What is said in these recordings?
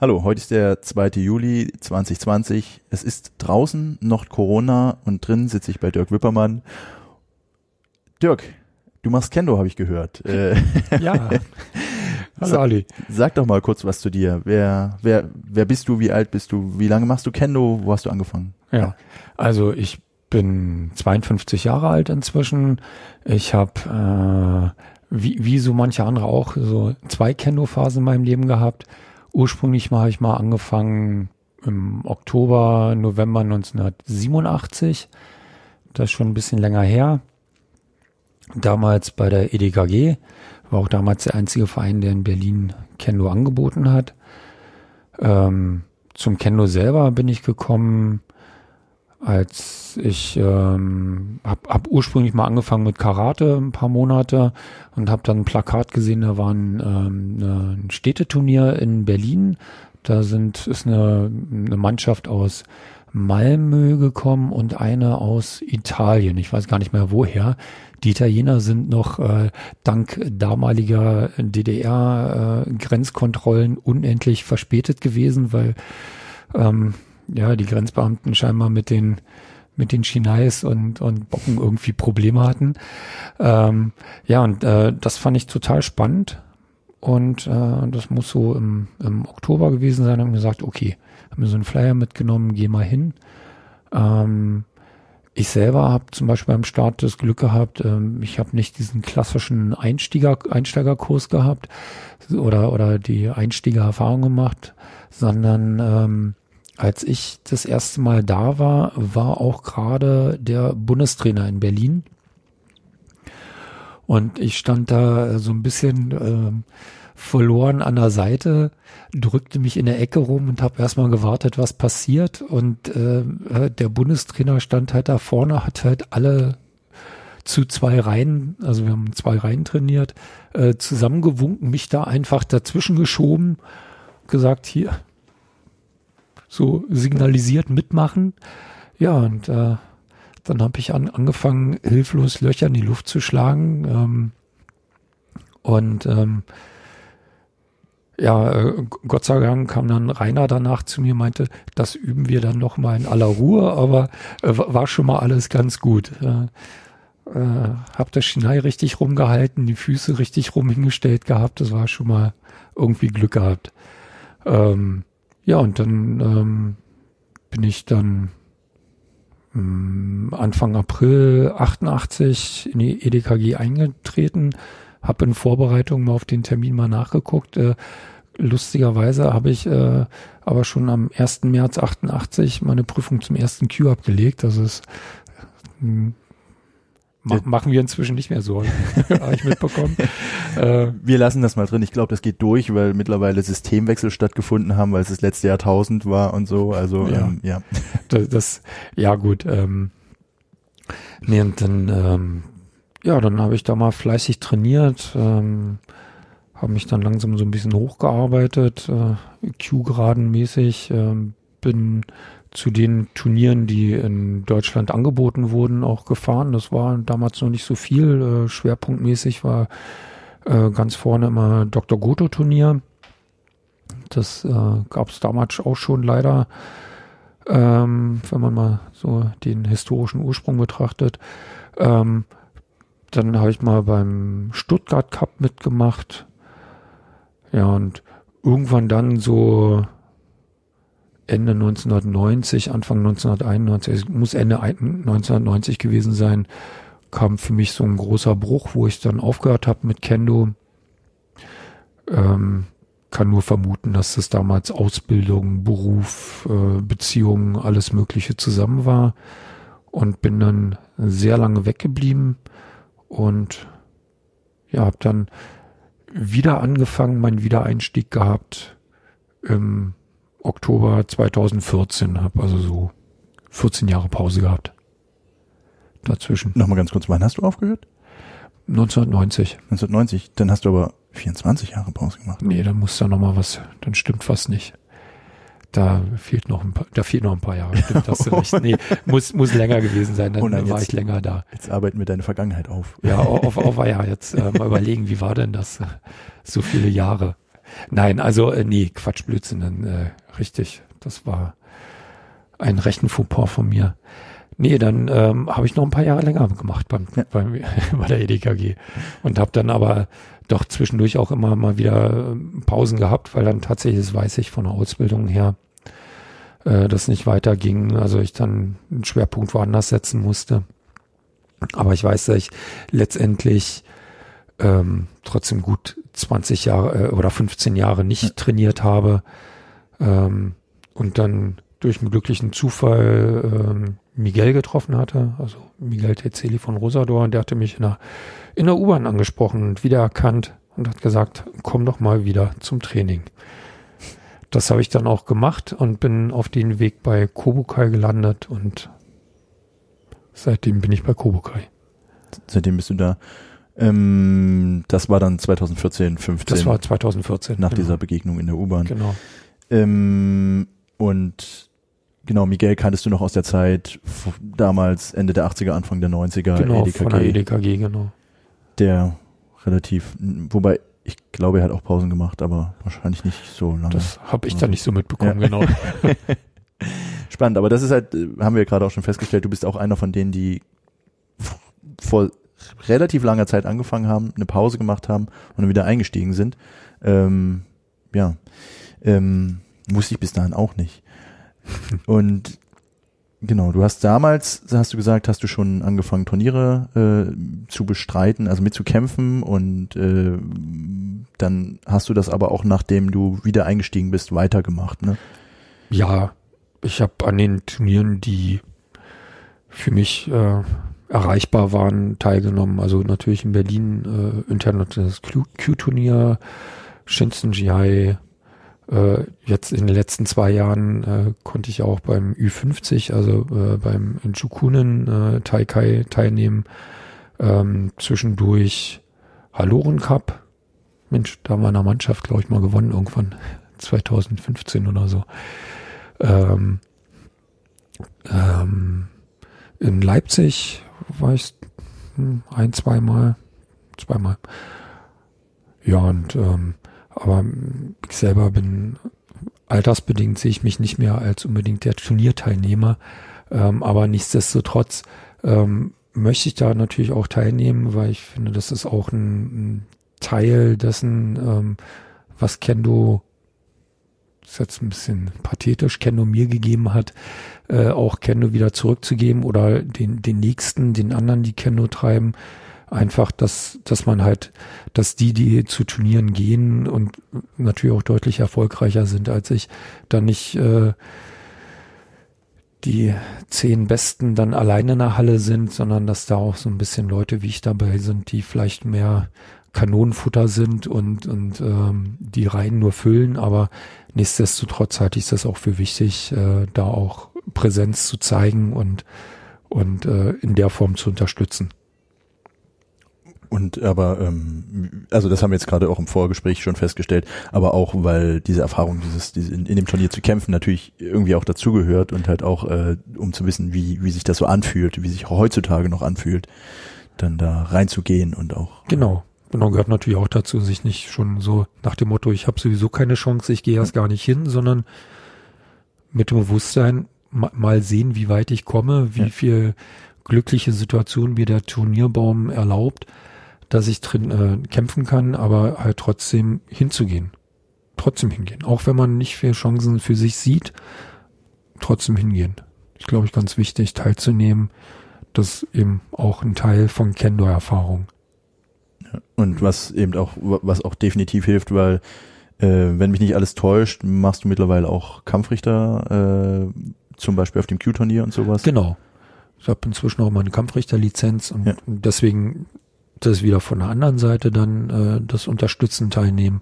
Hallo, heute ist der 2. Juli 2020. Es ist draußen noch Corona und drin sitze ich bei Dirk Wippermann. Dirk, du machst Kendo, habe ich gehört. Äh, ja. Hallo Ali. Sag doch mal kurz was zu dir. Wer, wer, wer bist du? Wie alt bist du? Wie lange machst du Kendo? Wo hast du angefangen? Ja, also ich bin 52 Jahre alt inzwischen. Ich habe äh, wie, wie so manche andere auch so zwei Kendo-Phasen in meinem Leben gehabt. Ursprünglich mal habe ich mal angefangen im Oktober, November 1987. Das ist schon ein bisschen länger her. Damals bei der EDKG war auch damals der einzige Verein, der in Berlin Kendo angeboten hat. Ähm, zum Kendo selber bin ich gekommen, als ich ähm, habe hab ursprünglich mal angefangen mit Karate ein paar Monate und habe dann ein Plakat gesehen, da war ein, ähm, ein Städteturnier in Berlin. Da sind ist eine, eine Mannschaft aus Malmö gekommen und eine aus Italien. Ich weiß gar nicht mehr woher. Die Italiener sind noch äh, dank damaliger DDR-Grenzkontrollen äh, unendlich verspätet gewesen, weil ähm, ja die Grenzbeamten scheinbar mit den mit den Chinais und, und Bocken irgendwie Probleme hatten. Ähm, ja, und äh, das fand ich total spannend. Und äh, das muss so im, im Oktober gewesen sein. Haben gesagt, okay, haben mir so einen Flyer mitgenommen, geh mal hin. Ähm, ich selber habe zum Beispiel beim Start das Glück gehabt, ähm, ich habe nicht diesen klassischen Einsteiger, Einsteigerkurs gehabt oder, oder die Einsteigererfahrung gemacht, sondern ähm, als ich das erste Mal da war, war auch gerade der Bundestrainer in Berlin. Und ich stand da so ein bisschen ähm, verloren an der Seite, drückte mich in der Ecke rum und habe erstmal gewartet, was passiert. Und äh, äh, der Bundestrainer stand halt da vorne, hat halt alle zu zwei Reihen, also wir haben zwei Reihen trainiert, äh, zusammengewunken, mich da einfach dazwischen geschoben, gesagt, hier, so signalisiert mitmachen. Ja, und äh, dann habe ich an, angefangen, hilflos Löcher in die Luft zu schlagen. Ähm, und ähm, ja, äh, Gott sei Dank kam dann Rainer danach zu mir, meinte, das üben wir dann noch mal in aller Ruhe, aber äh, war schon mal alles ganz gut. Äh, äh, hab das Schinei richtig rumgehalten, die Füße richtig rum hingestellt gehabt, das war schon mal irgendwie Glück gehabt. Ähm, ja, und dann ähm, bin ich dann ähm, Anfang April 88 in die EDKG eingetreten, habe in Vorbereitung mal auf den Termin mal nachgeguckt. Äh, lustigerweise habe ich äh, aber schon am 1. März 88 meine Prüfung zum ersten Q abgelegt. Das ist Mach, machen wir inzwischen nicht mehr so, habe ich mitbekommen. äh, wir lassen das mal drin. Ich glaube, das geht durch, weil mittlerweile Systemwechsel stattgefunden haben, weil es das letzte Jahrtausend war und so. Also ja, ähm, ja. Das, das, ja gut. Ähm, nee, und dann ähm, ja, dann habe ich da mal fleißig trainiert, ähm, habe mich dann langsam so ein bisschen hochgearbeitet, äh, Q-Graden-mäßig, äh, bin zu den Turnieren, die in Deutschland angeboten wurden, auch gefahren. Das war damals noch nicht so viel. Äh, schwerpunktmäßig war äh, ganz vorne immer Dr. Goto-Turnier. Das äh, gab es damals auch schon leider, ähm, wenn man mal so den historischen Ursprung betrachtet. Ähm, dann habe ich mal beim Stuttgart Cup mitgemacht. Ja, und irgendwann dann so Ende 1990, Anfang 1991, es muss Ende 1990 gewesen sein, kam für mich so ein großer Bruch, wo ich dann aufgehört habe mit Kendo. Ähm, kann nur vermuten, dass das damals Ausbildung, Beruf, äh, Beziehungen, alles Mögliche zusammen war und bin dann sehr lange weggeblieben und ja, habe dann wieder angefangen, meinen Wiedereinstieg gehabt im Oktober 2014, habe also so 14 Jahre Pause gehabt. Dazwischen. Nochmal ganz kurz, wann hast du aufgehört? 1990. 1990, dann hast du aber 24 Jahre Pause gemacht. Nee, dann muss da nochmal was, dann stimmt was nicht. Da fehlt noch ein paar, da fehlt noch ein paar Jahre. Stimmt, hast du recht. Nee, muss, muss länger gewesen sein, dann Oh nein, war jetzt- ich länger da. Jetzt arbeiten wir deine Vergangenheit auf. Ja, auf, auf ja, jetzt äh, mal überlegen, wie war denn das? äh, So viele Jahre. Nein, also äh, nee, Quatsch, Blödsinn, dann, äh, richtig. Das war ein rechten Fauxpas von mir. Nee, dann ähm, habe ich noch ein paar Jahre länger gemacht beim, Ja. beim, bei der EDKG und habe dann aber doch zwischendurch auch immer mal wieder ähm, Pausen gehabt, weil dann tatsächlich, das weiß ich von der Ausbildung her, äh, das nicht weiterging, also ich dann einen Schwerpunkt woanders setzen musste. Aber ich weiß, dass ich letztendlich ähm, trotzdem gut 20 Jahre äh, oder 15 Jahre nicht Ja. trainiert habe ähm, und dann durch einen glücklichen Zufall ähm, Miguel getroffen hatte, also Miguel Tetzeli von Rosador, der hatte mich in der, in der U-Bahn angesprochen und wiedererkannt und hat gesagt, komm doch mal wieder zum Training. Das habe ich dann auch gemacht und bin auf den Weg bei Kobukai gelandet und seitdem bin ich bei Kobukai. Seitdem bist du da. Ähm, das war dann 2014, 15. Das war 2014. nach genau. dieser Begegnung in der U-Bahn. Genau. Ähm, und genau, Miguel kanntest du noch aus der Zeit damals Ende der 80er, Anfang der 90er, Genau, EDKG, von der EDKG, genau. der relativ, wobei ich glaube, er hat auch Pausen gemacht, aber wahrscheinlich nicht so lange. Das habe ich dann nicht so mitbekommen, Ja. genau. Spannend, aber das ist halt, äh, haben wir gerade auch schon festgestellt, du bist auch einer von denen, die vor relativ langer Zeit angefangen haben, eine Pause gemacht haben und dann wieder eingestiegen sind. Ähm, ja, ähm, wusste ich bis dahin auch nicht. Und genau, du hast damals, hast du gesagt, hast du schon angefangen, Turniere äh, zu bestreiten, also mitzukämpfen und äh, dann hast du das aber auch, nachdem du wieder eingestiegen bist, weitergemacht, ne? Ja, ich habe an den Turnieren, die für mich äh, erreichbar waren, teilgenommen. Also natürlich in Berlin äh, internationales Q-Turnier, Shenzhen GI. Äh, jetzt in den letzten zwei Jahren äh, konnte ich auch beim Ü50, also äh, beim Jukunen äh, Taikai teilnehmen. Ähm, zwischendurch Haloren Cup. Mensch, da haben wir in der Mannschaft, glaube ich, mal gewonnen irgendwann 2015 oder so. Ähm, ähm, in Leipzig war ich hm, ein, zweimal, zweimal. Ja, und ähm, aber ich selber bin altersbedingt sehe ich mich nicht mehr als unbedingt der Turnierteilnehmer. Ähm, aber nichtsdestotrotz ähm, möchte ich da natürlich auch teilnehmen, weil ich finde, das ist auch ein, ein Teil dessen, ähm, was Kendo ist jetzt ein bisschen pathetisch, Kendo mir gegeben hat, äh, auch Kendo wieder zurückzugeben oder den, den nächsten, den anderen, die Kendo treiben. Einfach, dass, dass man halt, dass die, die zu Turnieren gehen und natürlich auch deutlich erfolgreicher sind als ich, dann nicht äh, die zehn Besten dann alleine in der Halle sind, sondern dass da auch so ein bisschen Leute wie ich dabei sind, die vielleicht mehr Kanonenfutter sind und, und ähm, die Reihen nur füllen, aber nichtsdestotrotz halte ich das auch für wichtig, äh, da auch Präsenz zu zeigen und, und äh, in der Form zu unterstützen. Und aber, ähm, also das haben wir jetzt gerade auch im Vorgespräch schon festgestellt, aber auch, weil diese Erfahrung, dieses, diese in, in dem Turnier zu kämpfen, natürlich irgendwie auch dazugehört und halt auch, äh, um zu wissen, wie, wie sich das so anfühlt, wie sich auch heutzutage noch anfühlt, dann da reinzugehen und auch. Genau. Genau, gehört natürlich auch dazu, sich nicht schon so nach dem Motto, ich habe sowieso keine Chance, ich gehe erst gar nicht hin, sondern mit dem Bewusstsein ma mal sehen, wie weit ich komme, wie Ja. viel glückliche Situationen mir der Turnierbaum erlaubt, dass ich drin äh, kämpfen kann, aber halt trotzdem hinzugehen. Trotzdem hingehen. Auch wenn man nicht viele Chancen für sich sieht, trotzdem hingehen. Ich glaube, ich ganz wichtig, teilzunehmen. Das ist eben auch ein Teil von Kendo-Erfahrung. Und was eben auch, was auch definitiv hilft, weil äh, wenn mich nicht alles täuscht, machst du mittlerweile auch Kampfrichter, äh, zum Beispiel auf dem Q-Turnier und sowas. Genau. Ich habe inzwischen auch meine Kampfrichterlizenz und Ja. deswegen das wieder von der anderen Seite dann äh, das Unterstützen teilnehmen,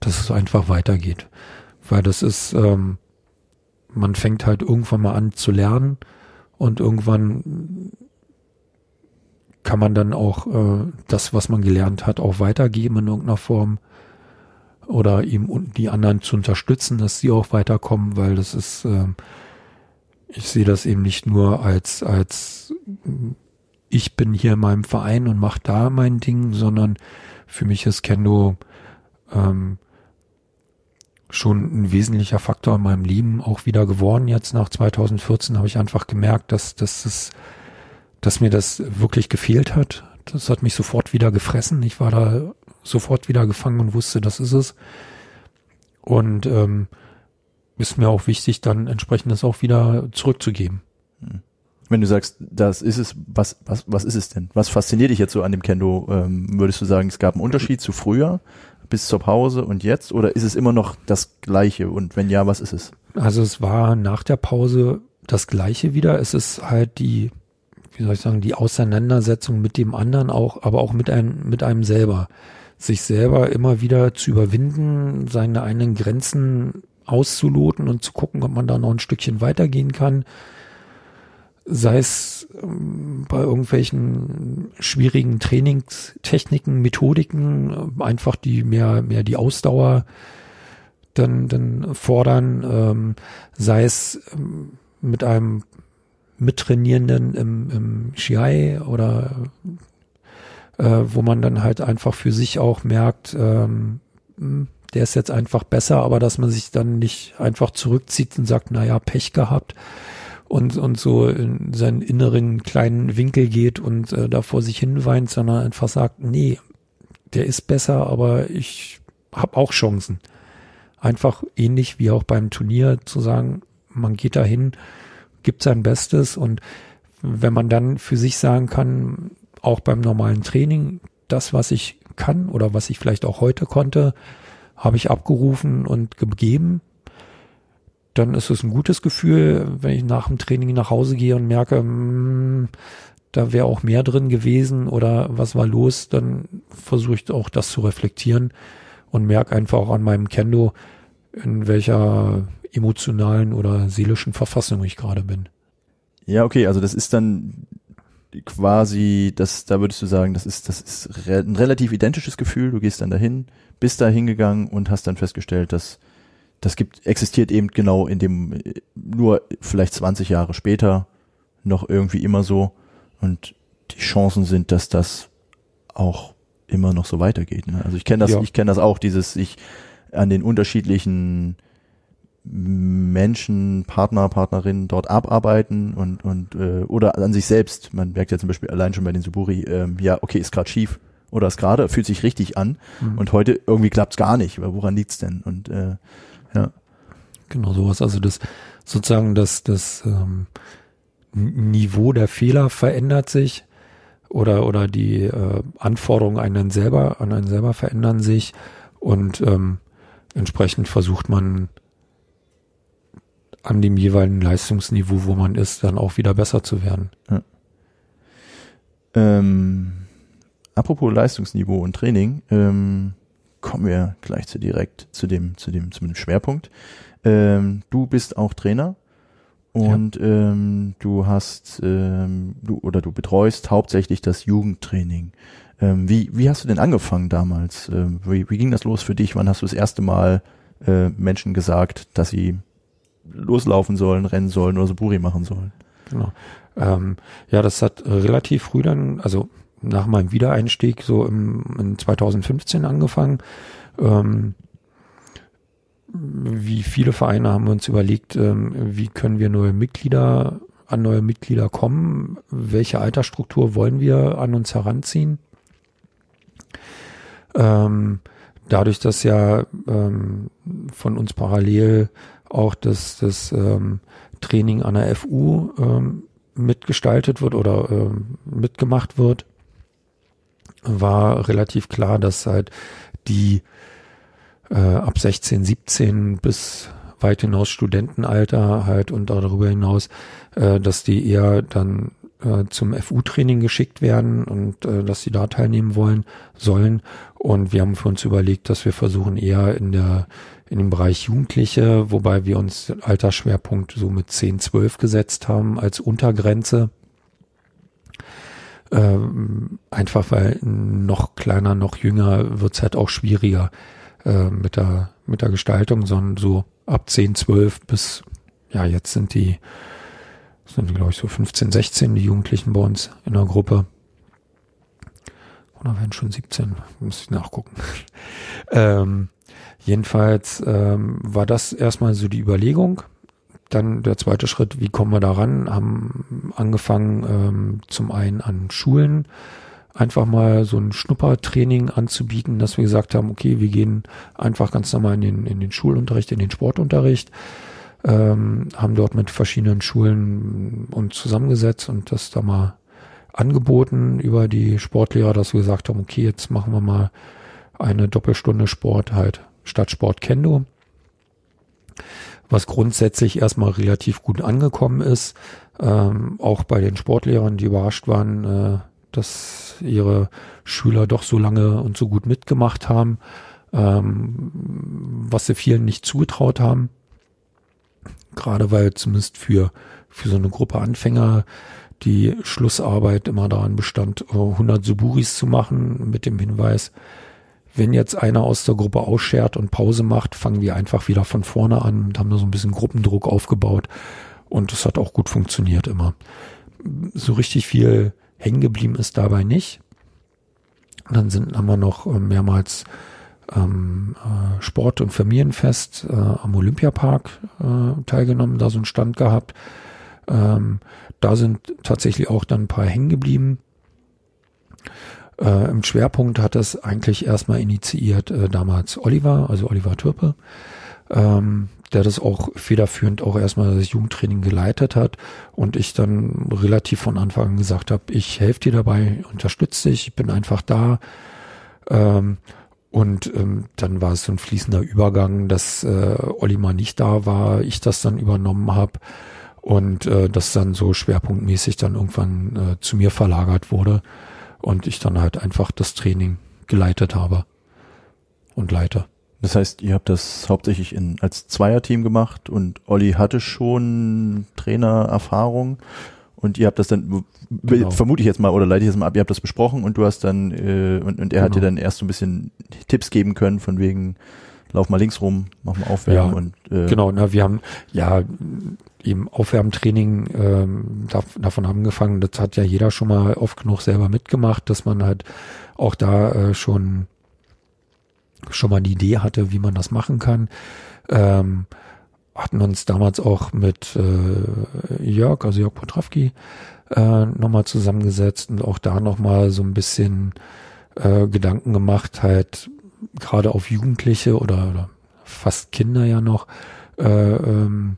dass es einfach weitergeht. Weil das ist, ähm, man fängt halt irgendwann mal an zu lernen und irgendwann kann man dann auch äh, das, was man gelernt hat, auch weitergeben in irgendeiner Form. oder ihm die anderen zu unterstützen, dass sie auch weiterkommen, weil das ist, ähm, ich sehe das eben nicht nur als, als ich bin hier in meinem Verein und mache da mein Ding, sondern für mich ist Kendo ähm, schon ein wesentlicher Faktor in meinem Leben auch wieder geworden. Jetzt nach 2014 habe ich einfach gemerkt, dass, dass, es, dass mir das wirklich gefehlt hat. Das hat mich sofort wieder gefressen. Ich war da sofort wieder gefangen und wusste, das ist es. Und ähm, ist mir auch wichtig, dann entsprechend das auch wieder zurückzugeben. Wenn du sagst, das ist es, was, was, was ist es denn? Was fasziniert dich jetzt so an dem Kendo? Ähm, würdest du sagen, es gab einen Unterschied zu früher bis zur Pause und jetzt? Oder ist es immer noch das Gleiche? Und wenn ja, was ist es? Also es war nach der Pause das Gleiche wieder. Es ist halt die, wie soll ich sagen, die Auseinandersetzung mit dem anderen auch, aber auch mit einem, mit einem selber. Sich selber immer wieder zu überwinden, seine eigenen Grenzen auszuloten und zu gucken, ob man da noch ein Stückchen weitergehen kann. Sei es ähm, bei irgendwelchen schwierigen Trainingstechniken, Methodiken, äh, einfach die mehr, mehr die Ausdauer dann, dann fordern, ähm, sei es ähm, mit einem Mittrainierenden im, im Shiai oder äh, wo man dann halt einfach für sich auch merkt, ähm, hm, der ist jetzt einfach besser, aber dass man sich dann nicht einfach zurückzieht und sagt, naja, Pech gehabt und, und so in seinen inneren kleinen Winkel geht und äh, da vor sich hin weint, sondern einfach sagt, nee, der ist besser, aber ich habe auch Chancen. Einfach ähnlich wie auch beim Turnier zu sagen, man geht dahin, gibt sein Bestes und wenn man dann für sich sagen kann, auch beim normalen Training, das, was ich kann oder was ich vielleicht auch heute konnte, habe ich abgerufen und gegeben, dann ist es ein gutes Gefühl, wenn ich nach dem Training nach Hause gehe und merke, mh, da wäre auch mehr drin gewesen oder was war los, dann versuche ich auch das zu reflektieren und merke einfach auch an meinem Kendo, in welcher emotionalen oder seelischen Verfassung ich gerade bin. Ja, okay, also das ist dann quasi, das, da würdest du sagen, das ist, das ist ein relativ identisches Gefühl. Du gehst dann dahin, bist da hingegangen und hast dann festgestellt, dass das gibt, existiert eben genau in dem, nur vielleicht 20 Jahre später noch irgendwie immer so. Und die Chancen sind, dass das auch immer noch so weitergeht. Ne? Also ich kenne das, Ja. ich kenne das auch, dieses sich an den unterschiedlichen Menschen, Partner, Partnerinnen dort abarbeiten und und äh, oder an sich selbst. Man merkt ja zum Beispiel allein schon bei den Suburi, ähm, ja, okay, ist gerade schief oder ist gerade, fühlt sich richtig an Mhm. und heute irgendwie klappt's gar nicht. Weil woran liegt's denn? Und äh, ja, Genau sowas. Also das sozusagen das, das ähm, Niveau der Fehler verändert sich oder oder die äh, Anforderungen an einen selber an einen selber verändern sich und ähm, entsprechend versucht man an dem jeweiligen Leistungsniveau, wo man ist, dann auch wieder besser zu werden. ähm, apropos Leistungsniveau und Training, ähm, kommen wir gleich zu direkt zu dem zu dem zu dem Schwerpunkt. Ähm, du bist auch Trainer und ähm, du hast ähm, du oder du betreust hauptsächlich das Jugendtraining. Ähm, wie wie hast du denn angefangen damals? Ähm, wie, wie ging das los für dich? Wann hast du das erste Mal äh, Menschen gesagt, dass sie loslaufen sollen, rennen sollen oder so Buri machen sollen? Genau. Ähm, ja, das hat relativ früh dann, also nach meinem Wiedereinstieg so im, in 2015 angefangen. Ähm, wie viele Vereine haben wir uns überlegt, ähm, wie können wir neue Mitglieder an neue Mitglieder kommen? Welche Altersstruktur wollen wir an uns heranziehen? Ähm, dadurch, dass ja ähm, von uns parallel auch das, das ähm, Training an der FU ähm, mitgestaltet wird oder ähm, mitgemacht wird, war relativ klar, dass halt die äh, ab 16, 17 bis weit hinaus Studentenalter halt und darüber hinaus, äh, dass die eher dann äh, zum FU-Training geschickt werden und äh, dass sie da teilnehmen wollen sollen. Und wir haben für uns überlegt, dass wir versuchen eher in der in dem Bereich Jugendliche, wobei wir uns Altersschwerpunkt so mit 10, 12 gesetzt haben als Untergrenze. Ähm, einfach weil noch kleiner, noch jünger wird's halt auch schwieriger. äh, mit der mit der Gestaltung, sondern so ab 10, 12 bis ja jetzt sind die sind glaube ich so 15, 16 die Jugendlichen bei uns in der Gruppe. Oder werden schon 17, muss ich nachgucken. ähm, jedenfalls ähm, war das erstmal so die Überlegung. Dann der zweite Schritt, wie kommen wir da ran? Haben angefangen ähm, zum einen an Schulen einfach mal so ein Schnuppertraining anzubieten, dass wir gesagt haben, okay, wir gehen einfach ganz normal in den, in den Schulunterricht, in den Sportunterricht, ähm, haben dort mit verschiedenen Schulen uns zusammengesetzt und das da mal angeboten über die Sportlehrer, dass wir gesagt haben, okay, jetzt machen wir mal eine Doppelstunde Sport halt statt Sport Kendo. Was grundsätzlich erstmal relativ gut angekommen ist, ähm, auch bei den Sportlehrern, die überrascht waren, äh, dass ihre Schüler doch so lange und so gut mitgemacht haben, ähm, was sie vielen nicht zugetraut haben. Gerade weil zumindest für, für so eine Gruppe Anfänger die Schlussarbeit immer daran bestand, 100 Suburis zu machen, mit dem Hinweis, wenn jetzt einer aus der Gruppe ausschert und Pause macht, fangen wir einfach wieder von vorne an und haben da so ein bisschen Gruppendruck aufgebaut. Und es hat auch gut funktioniert immer. So richtig viel hängen geblieben ist dabei nicht. Dann sind, haben wir noch äh, mehrmals ähm, äh, Sport- und Familienfest äh, am Olympiapark äh, teilgenommen, da so einen Stand gehabt. Ähm, da sind tatsächlich auch dann ein paar hängen geblieben. Äh, Im Schwerpunkt hat das eigentlich erstmal initiiert äh, damals Oliver, also Oliver Türpe. Ähm, der das auch federführend auch erstmal das Jugendtraining geleitet hat und ich dann relativ von Anfang an gesagt habe, ich helfe dir dabei, unterstütze dich, ich bin einfach da. Ähm, und ähm, dann war es so ein fließender Übergang, dass äh, Olli mal nicht da war, ich das dann übernommen habe und äh, das dann so schwerpunktmäßig dann irgendwann äh, zu mir verlagert wurde und ich dann halt einfach das Training geleitet habe und leite. Das heißt, ihr habt das hauptsächlich in, als Zweierteam gemacht und Olli hatte schon Trainererfahrung und ihr habt das dann, genau. vermute ich jetzt mal, oder leite ich jetzt mal ab, ihr habt das besprochen und du hast dann, äh, und, und er genau. hat dir dann erst so ein bisschen Tipps geben können von wegen, lauf mal links rum, mach mal Aufwärmen ja, und äh, genau, na, wir haben ja eben Aufwärmtraining ähm, davon angefangen, das hat ja jeder schon mal oft genug selber mitgemacht, dass man halt auch da äh, schon schon mal eine Idee hatte, wie man das machen kann. Ähm, hatten uns damals auch mit äh, Jörg, also Jörg Potrawski, äh, nochmal zusammengesetzt und auch da nochmal so ein bisschen äh, Gedanken gemacht, halt gerade auf Jugendliche oder, oder fast Kinder ja noch, äh, ähm,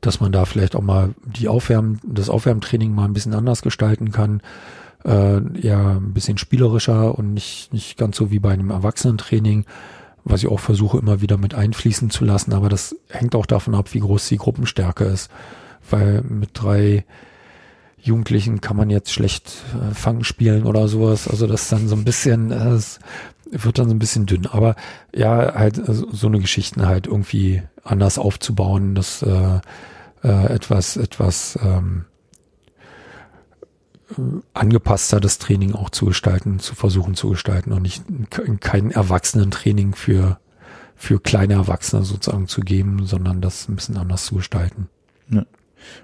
dass man da vielleicht auch mal die Aufwärm, das Aufwärmtraining mal ein bisschen anders gestalten kann äh, ja ein bisschen spielerischer und nicht, nicht ganz so wie bei einem Erwachsenentraining, was ich auch versuche immer wieder mit einfließen zu lassen. Aber das hängt auch davon ab, wie groß die Gruppenstärke ist. Weil mit drei Jugendlichen kann man jetzt schlecht äh, Fangen spielen oder sowas. Also das dann so ein bisschen, äh, wird dann so ein bisschen dünn. Aber ja, halt äh, so eine Geschichten halt irgendwie anders aufzubauen, das äh, äh, etwas, etwas ähm, angepasster das Training auch zu gestalten, zu versuchen zu gestalten und nicht kein Erwachsenentraining für, für kleine Erwachsene sozusagen zu geben, sondern das ein bisschen anders zu gestalten. Ja.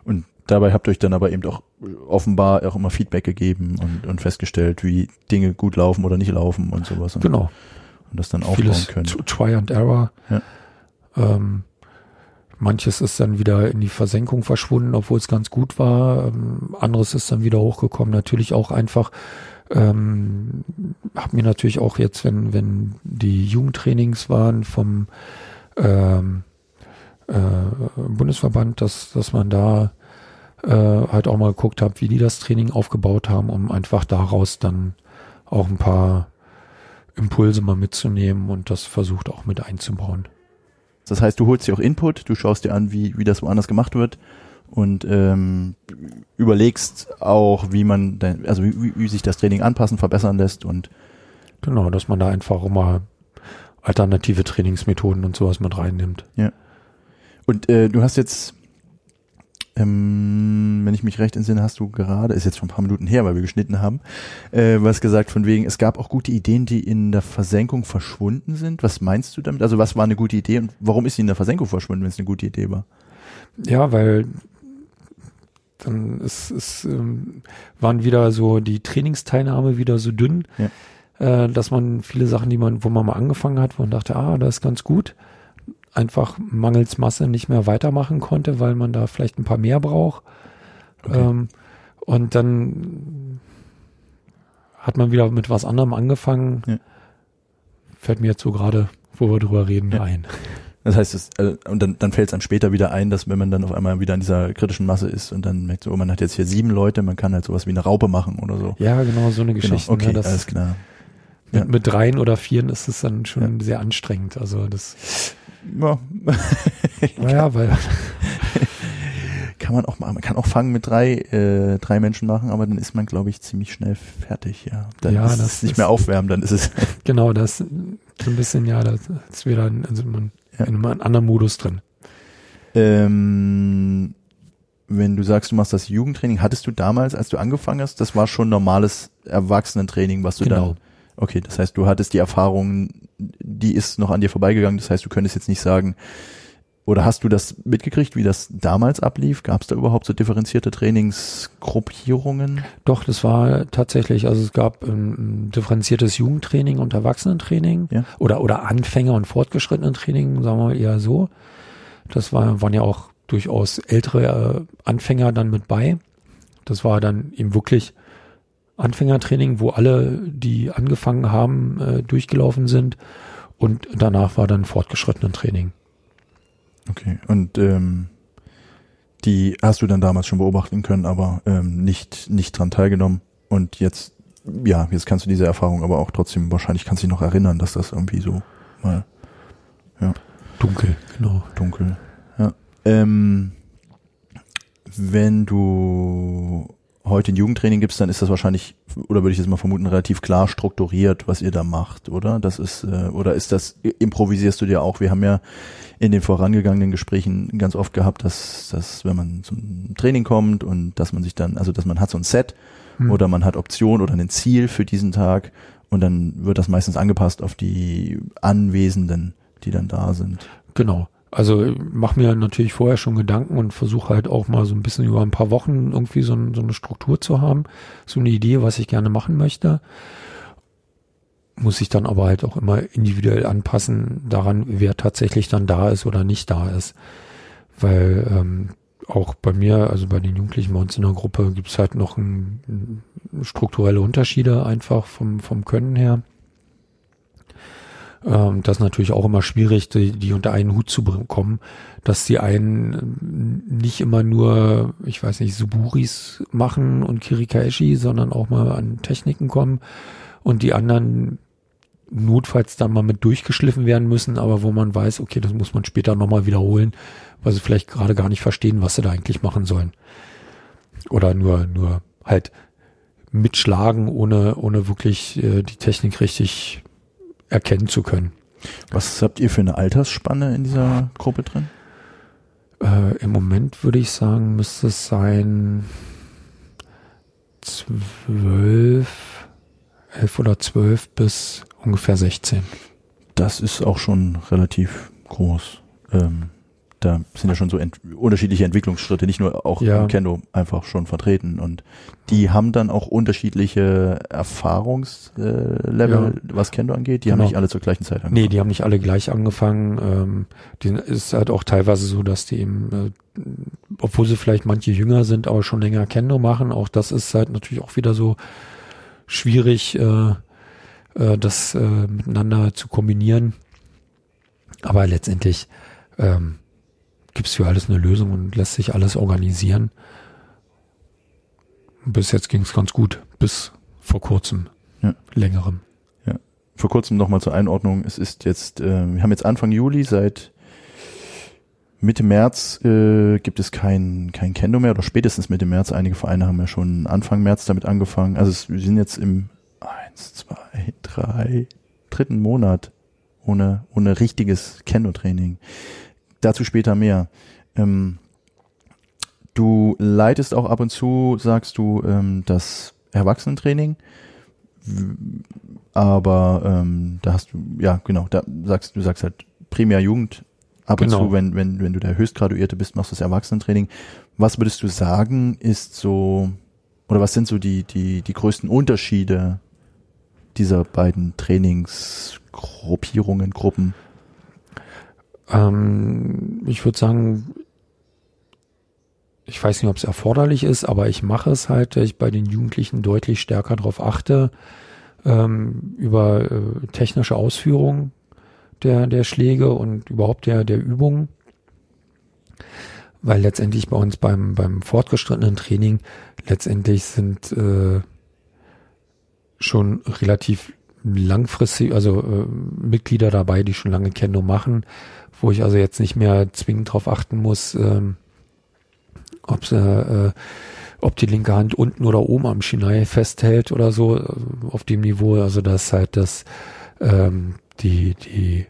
Und dabei habt ihr euch dann aber eben auch offenbar auch immer Feedback gegeben und, und festgestellt, wie Dinge gut laufen oder nicht laufen und sowas. Und, genau. Und das dann aufbauen Vieles können. Try and Error. Ja. Ähm, Manches ist dann wieder in die Versenkung verschwunden, obwohl es ganz gut war. Ähm, anderes ist dann wieder hochgekommen. Natürlich auch einfach, ähm, habe mir natürlich auch jetzt, wenn, wenn die Jugendtrainings waren vom ähm, äh, Bundesverband, dass, dass man da äh, halt auch mal geguckt hat, wie die das Training aufgebaut haben, um einfach daraus dann auch ein paar Impulse mal mitzunehmen und das versucht auch mit einzubauen. Das heißt, du holst dir auch Input, du schaust dir an, wie, wie das woanders gemacht wird und ähm, überlegst auch, wie man, dein, also wie, wie sich das Training anpassen, verbessern lässt und genau, dass man da einfach immer alternative Trainingsmethoden und sowas mit reinnimmt. Ja. Und äh, du hast jetzt ähm, wenn ich mich recht entsinne, hast du gerade, ist jetzt schon ein paar Minuten her, weil wir geschnitten haben, äh, was gesagt von wegen, es gab auch gute Ideen, die in der Versenkung verschwunden sind. Was meinst du damit? Also was war eine gute Idee und warum ist sie in der Versenkung verschwunden, wenn es eine gute Idee war? Ja, weil dann ist, ist, ähm, waren wieder so die Trainingsteilnahme wieder so dünn, Ja. äh, dass man viele Sachen, die man, wo man mal angefangen hat, wo man dachte, ah, das ist ganz gut, einfach mangels Masse nicht mehr weitermachen konnte, weil man da vielleicht ein paar mehr braucht. Okay. Ähm, und dann hat man wieder mit was anderem angefangen. Ja. Fällt mir jetzt so gerade, wo wir drüber reden, Ja. ein. Das heißt, es, äh, und dann, dann fällt es einem später wieder ein, dass wenn man dann auf einmal wieder in dieser kritischen Masse ist und dann merkt so, oh, man hat jetzt hier sieben Leute, man kann halt sowas wie eine Raupe machen oder so. Ja, genau, so eine Geschichte. genau, okay, ne, alles klar. Mit, Ja. mit dreien oder vieren ist es dann schon sehr anstrengend. Also das, Ja. naja, weil, kann man auch machen. Man kann auch fangen mit drei, äh, drei Menschen machen, aber dann ist man, glaube ich, ziemlich schnell fertig, ja. Dann Ja, ist das es nicht mehr aufwärmen, dann ist es. genau, das so ein bisschen, ja, das ist wieder, also man, Ja. in einem anderen Modus drin. Ähm, wenn du sagst, du machst das Jugendtraining, hattest du damals, als du angefangen hast, das war schon normales Erwachsenentraining, was du Genau. dann. Okay, das heißt, du hattest die Erfahrung, die ist noch an dir vorbeigegangen. Das heißt, du könntest jetzt nicht sagen, oder hast du das mitgekriegt, wie das damals ablief? Gab es da überhaupt so differenzierte Trainingsgruppierungen? Doch, das war tatsächlich, also es gab ein, ein differenziertes Jugendtraining und Erwachsenentraining Ja. oder, oder Anfänger- und Fortgeschrittenen-Training, sagen wir mal eher so. Das war, waren ja auch durchaus ältere äh, Anfänger dann mit bei. Das war dann eben wirklich Anfängertraining, wo alle, die angefangen haben, äh, durchgelaufen sind. Und danach war dann fortgeschrittenen Training. Okay. Und ähm, die hast du dann damals schon beobachten können, aber ähm, nicht nicht dran teilgenommen. Und jetzt, ja, jetzt kannst du diese Erfahrung aber auch trotzdem wahrscheinlich kannst du dich noch erinnern, dass das irgendwie so mal Dunkel, genau. dunkel. Ja. Ähm, wenn du heute ein Jugendtraining gibst, dann ist das wahrscheinlich, oder würde ich jetzt mal vermuten, relativ klar strukturiert, was ihr da macht, oder? Das ist, äh, oder ist das, improvisierst du dir auch? Wir haben ja in den vorangegangenen Gesprächen ganz oft gehabt, dass, dass wenn man zum Training kommt und dass man sich dann, also dass man hat so ein Set Hm. oder man hat Option oder ein Ziel für diesen Tag und dann wird das meistens angepasst auf die Anwesenden, die dann da sind. Genau. Also ich mach mir natürlich vorher schon Gedanken und versuche halt auch mal so ein bisschen über ein paar Wochen irgendwie so, so eine Struktur zu haben, so eine Idee, was ich gerne machen möchte. Muss ich dann aber halt auch immer individuell anpassen daran, wer tatsächlich dann da ist oder nicht da ist. Weil ähm, auch bei mir, also bei den Jugendlichen bei uns in der Gruppe, gibt es halt noch ein, ein strukturelle Unterschiede einfach vom, vom Können her. Ähm, das ist natürlich auch immer schwierig, die, die unter einen Hut zu bekommen, dass die einen ähm, nicht immer nur, ich weiß nicht, Suburis machen und Kirikaeshi, sondern auch mal an Techniken kommen und die anderen notfalls dann mal mit durchgeschliffen werden müssen, aber wo man weiß, okay, das muss man später nochmal wiederholen, weil sie vielleicht gerade gar nicht verstehen, was sie da eigentlich machen sollen. Oder nur, nur halt mitschlagen, ohne, ohne wirklich äh, die Technik richtig erkennen zu können. Was habt ihr für eine Altersspanne in dieser Gruppe drin? Äh, Im Moment würde ich sagen, müsste es sein zwölf, elf oder zwölf bis ungefähr 16. Das ist auch schon relativ groß. Ähm, da sind ja schon so ent unterschiedliche Entwicklungsschritte, nicht nur auch Ja. im Kendo einfach schon vertreten. Und die haben dann auch unterschiedliche Erfahrungslevel, äh, Level, was Kendo angeht. Die haben Genau. nicht alle zur gleichen Zeit Nee, angefangen. die haben nicht alle gleich angefangen. Ähm, die ist halt auch teilweise so, dass die eben, äh, obwohl sie vielleicht manche jünger sind, aber schon länger Kendo machen. Auch das ist halt natürlich auch wieder so schwierig, äh, äh, das äh, miteinander zu kombinieren. Aber letztendlich ähm, gibt es für alles eine Lösung und lässt sich alles organisieren. Bis jetzt ging es ganz gut, bis vor kurzem, Ja. längerem. Vor kurzem nochmal zur Einordnung. Es ist jetzt, äh, wir haben jetzt Anfang Juli, seit Mitte März äh, gibt es kein, kein Kendo mehr oder spätestens Mitte März. Einige Vereine haben ja schon Anfang März damit angefangen. Also es, wir sind jetzt im eins, zwei, drei, dritten Monat ohne, ohne richtiges Kendo-Training. Dazu später mehr. Ähm, Du leitest auch ab und zu, sagst du, ähm, das Erwachsenentraining. Aber ähm, da hast du, ja genau, da sagst du sagst halt primär Jugend. Ab und Genau. zu, wenn, wenn, wenn du der Höchstgraduierte bist, machst du das Erwachsenentraining. Was würdest du sagen, ist so, oder was sind so die, die, die größten Unterschiede dieser beiden Trainingsgruppierungen, Gruppen? Ähm, ich würde sagen, ich weiß nicht, ob es erforderlich ist, aber ich mache es halt, dass ich bei den Jugendlichen deutlich stärker darauf achte, ähm, über äh, technische Ausführung der, der Schläge und überhaupt der, der Übungen. Weil letztendlich bei uns beim, beim fortgeschrittenen Training letztendlich sind äh, schon relativ langfristig, also äh, Mitglieder dabei, die schon lange Kendo machen, wo ich also jetzt nicht mehr zwingend darauf achten muss, ähm, ob sie, äh, ob die linke Hand unten oder oben am Shinai festhält oder so äh, auf dem Niveau. Also das ist halt das ähm, die die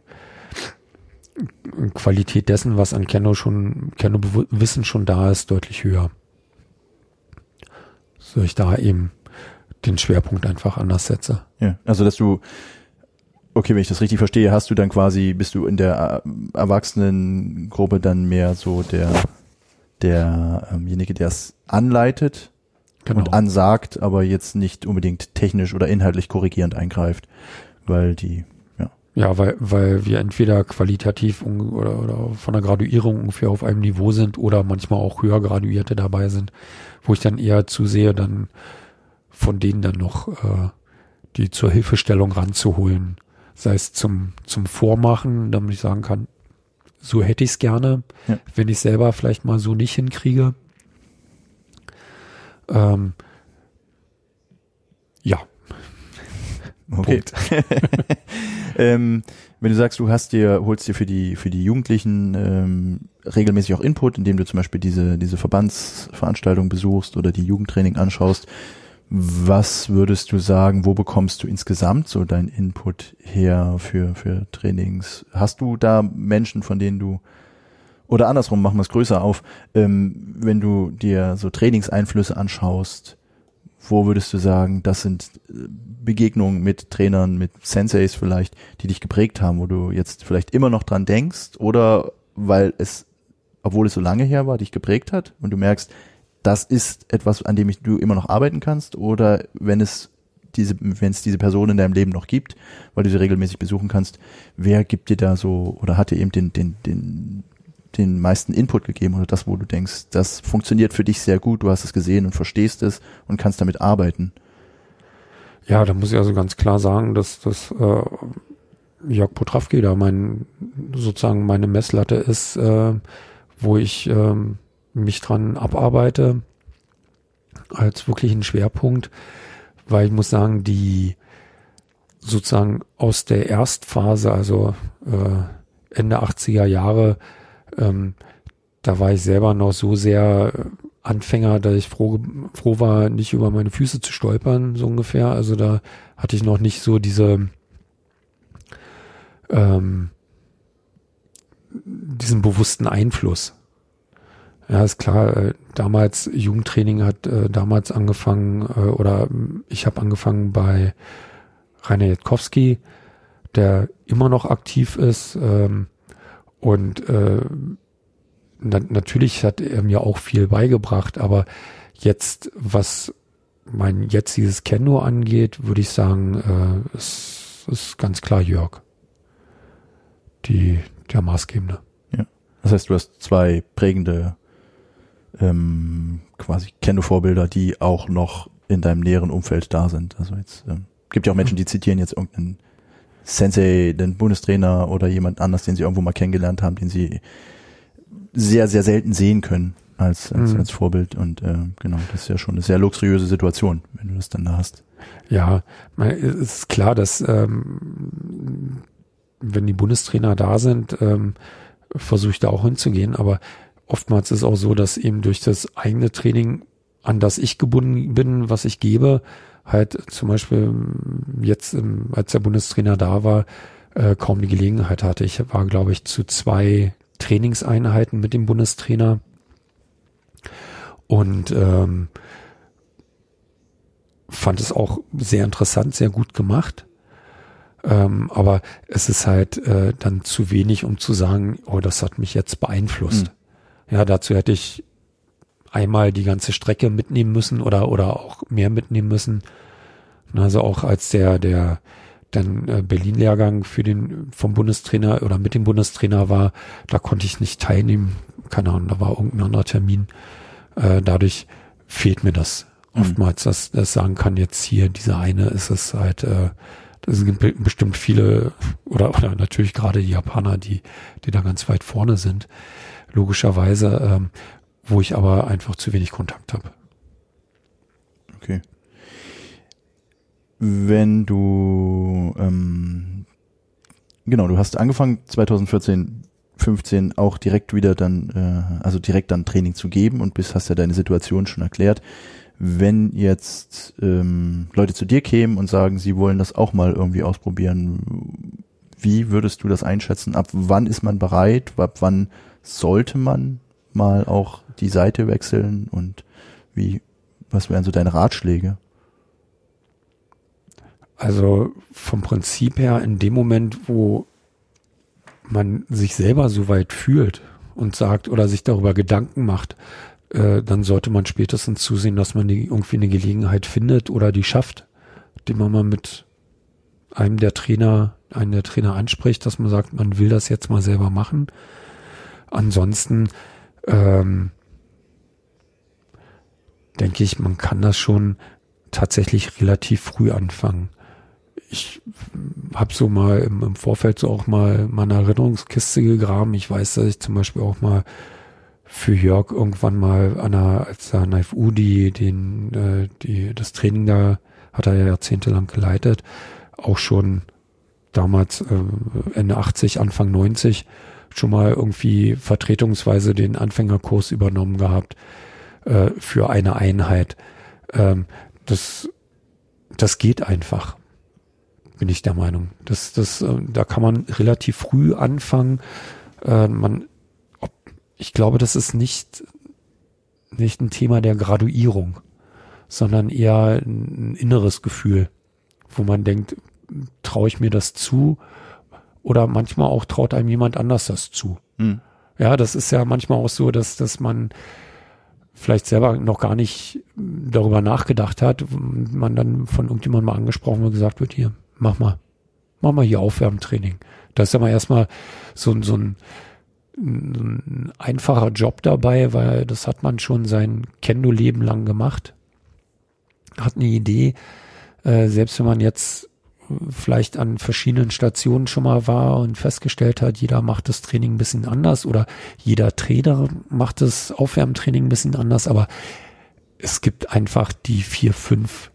Qualität dessen, was an Kendo schon Kendo Wissen schon da ist, deutlich höher. So ich da eben den Schwerpunkt einfach anders setze. Ja, also dass du, okay, wenn ich das richtig verstehe, hast du dann quasi, bist du in der äh, Erwachsenengruppe dann mehr so der derjenige, der es anleitet Genau. und ansagt, aber jetzt nicht unbedingt technisch oder inhaltlich korrigierend eingreift, weil die, ja, Ja, weil, weil wir entweder qualitativ oder, oder von der Graduierung ungefähr auf einem Niveau sind oder manchmal auch höher Graduierte dabei sind, wo ich dann eher zusehe, dann von denen dann noch äh, die zur Hilfestellung ranzuholen. Sei es zum, zum Vormachen, damit ich sagen kann, so hätte ich es gerne, Ja. wenn ich selber vielleicht mal so nicht hinkriege. Ähm, ja, okay. ähm, wenn du sagst, du hast dir, holst dir für die, für die Jugendlichen ähm, regelmäßig auch Input, indem du zum Beispiel diese, diese Verbandsveranstaltung besuchst oder die Jugendtraining anschaust, was würdest du sagen, wo bekommst du insgesamt so deinen Input her für, für Trainings? Hast du da Menschen, von denen du, oder andersrum, machen wir es größer auf, ähm, wenn du dir so Trainingseinflüsse anschaust, wo würdest du sagen, das sind äh, Begegnungen mit Trainern, mit Senseis vielleicht, die dich geprägt haben, wo du jetzt vielleicht immer noch dran denkst oder weil es, obwohl es so lange her war, dich geprägt hat und du merkst, das ist etwas, an dem ich, du immer noch arbeiten kannst oder wenn es diese, wenn es diese Person in deinem Leben noch gibt, weil du sie regelmäßig besuchen kannst, wer gibt dir da so oder hat dir eben den, den, den, den meisten Input gegeben oder das, wo du denkst, das funktioniert für dich sehr gut, du hast es gesehen und verstehst es und kannst damit arbeiten. Ja, da muss ich also ganz klar sagen, dass das äh, Jörg Potrawski da mein sozusagen meine Messlatte ist, äh, wo ich ähm, mich dran abarbeite als wirklichen Schwerpunkt, weil ich muss sagen, die sozusagen aus der Erstphase, also äh, Ende 80er Jahre, ähm, da war ich selber noch so sehr Anfänger, dass ich froh, froh war, nicht über meine Füße zu stolpern, so ungefähr. Also da hatte ich noch nicht so diese ähm, diesen bewussten Einfluss. Ja, ist klar, äh, damals Jugendtraining hat äh, damals angefangen äh, oder ich habe angefangen bei Rainer Jetkowski, der immer noch aktiv ist ähm, und äh, na, natürlich hat er mir auch viel beigebracht, aber jetzt, was mein jetziges Kendo angeht, würde ich sagen, äh, ist, ist ganz klar Jörg. Die, der Maßgebende. Das heißt, du hast zwei prägende ähm, quasi Kendo-Vorbilder, die auch noch in deinem näheren Umfeld da sind. Also jetzt ähm, gibt ja auch Menschen, die zitieren jetzt irgendeinen Sensei, den Bundestrainer oder jemand anders, den sie irgendwo mal kennengelernt haben, den sie sehr, sehr selten sehen können als, als, Mhm. als Vorbild. Und äh, genau, das ist ja schon eine sehr luxuriöse Situation, wenn du das dann da hast. Ja, es ist klar, dass ähm, wenn die Bundestrainer da sind, ähm, versuche ich da auch hinzugehen, aber oftmals ist es auch so, dass eben durch das eigene Training, an das ich gebunden bin, was ich gebe, halt zum Beispiel jetzt, als der Bundestrainer da war, äh, kaum die Gelegenheit hatte. Ich war, glaube ich, zu zwei Trainingseinheiten mit dem Bundestrainer. und ähm, fand es auch sehr interessant, sehr gut gemacht. Ähm, aber es ist halt äh, dann zu wenig, um zu sagen, oh, das hat mich jetzt beeinflusst. Mhm. Ja, dazu hätte ich einmal die ganze Strecke mitnehmen müssen oder oder auch mehr mitnehmen müssen. Also auch als der der dann äh, Berlin-Lehrgang für den vom Bundestrainer oder mit dem Bundestrainer war, da konnte ich nicht teilnehmen. Keine Ahnung, da war irgendein anderer Termin. Äh, dadurch fehlt mir das mhm. oftmals, dass das sagen kann, jetzt hier dieser eine ist es halt, äh, das sind bestimmt viele oder, oder natürlich gerade die Japaner, die, die da ganz weit vorne sind, logischerweise, ähm, wo ich aber einfach zu wenig Kontakt habe. Okay. Wenn du ähm, genau, du hast angefangen 2014, 15 auch direkt wieder dann, äh, also direkt dann Training zu geben und bist hast ja deine Situation schon erklärt wenn jetzt ähm, Leute zu dir kämen und sagen, sie wollen das auch mal irgendwie ausprobieren, wie würdest du das einschätzen? Ab wann ist man bereit? Ab wann sollte man mal auch die Seite wechseln? Und wie, was wären so deine Ratschläge? Also vom Prinzip her, in dem Moment, wo man sich selber so weit fühlt und sagt oder sich darüber Gedanken macht, äh, dann sollte man spätestens zusehen, dass man die, irgendwie eine Gelegenheit findet oder die schafft, die man mal mit einem der Trainer, einen der Trainer anspricht, dass man sagt, man will das jetzt mal selber machen. Ansonsten ähm, denke ich, man kann das schon tatsächlich relativ früh anfangen. Ich habe so mal im, im Vorfeld so auch mal meine Erinnerungskiste gegraben. Ich weiß, dass ich zum Beispiel auch mal für Jörg irgendwann mal an der, als er Knife U die, den, äh, die, das Training da hat er ja jahrzehntelang geleitet, auch schon damals äh, Ende 80, Anfang 90 schon mal irgendwie vertretungsweise den Anfängerkurs übernommen gehabt äh, für eine Einheit. Ähm, das, das geht einfach, bin ich der Meinung. Das, das, äh, da kann man relativ früh anfangen. Äh, man ich glaube, das ist nicht, nicht ein Thema der Graduierung, sondern eher ein inneres Gefühl, wo man denkt, traue ich mir das zu? Oder manchmal auch traut einem jemand anders das zu. Hm. Ja, das ist ja manchmal auch so, dass, dass man vielleicht selber noch gar nicht darüber nachgedacht hat, man dann von irgendjemandem mal angesprochen und gesagt wird, hier, mach mal, mach mal hier Aufwärmtraining. Das ist ja mal erstmal so, so ein, ein einfacher Job dabei, weil das hat man schon sein Kendo-Leben lang gemacht. Hat eine Idee, äh, selbst wenn man jetzt vielleicht an verschiedenen Stationen schon mal war und festgestellt hat, jeder macht das Training ein bisschen anders oder jeder Trainer macht das Aufwärmtraining ein bisschen anders, aber es gibt einfach die vier, fünf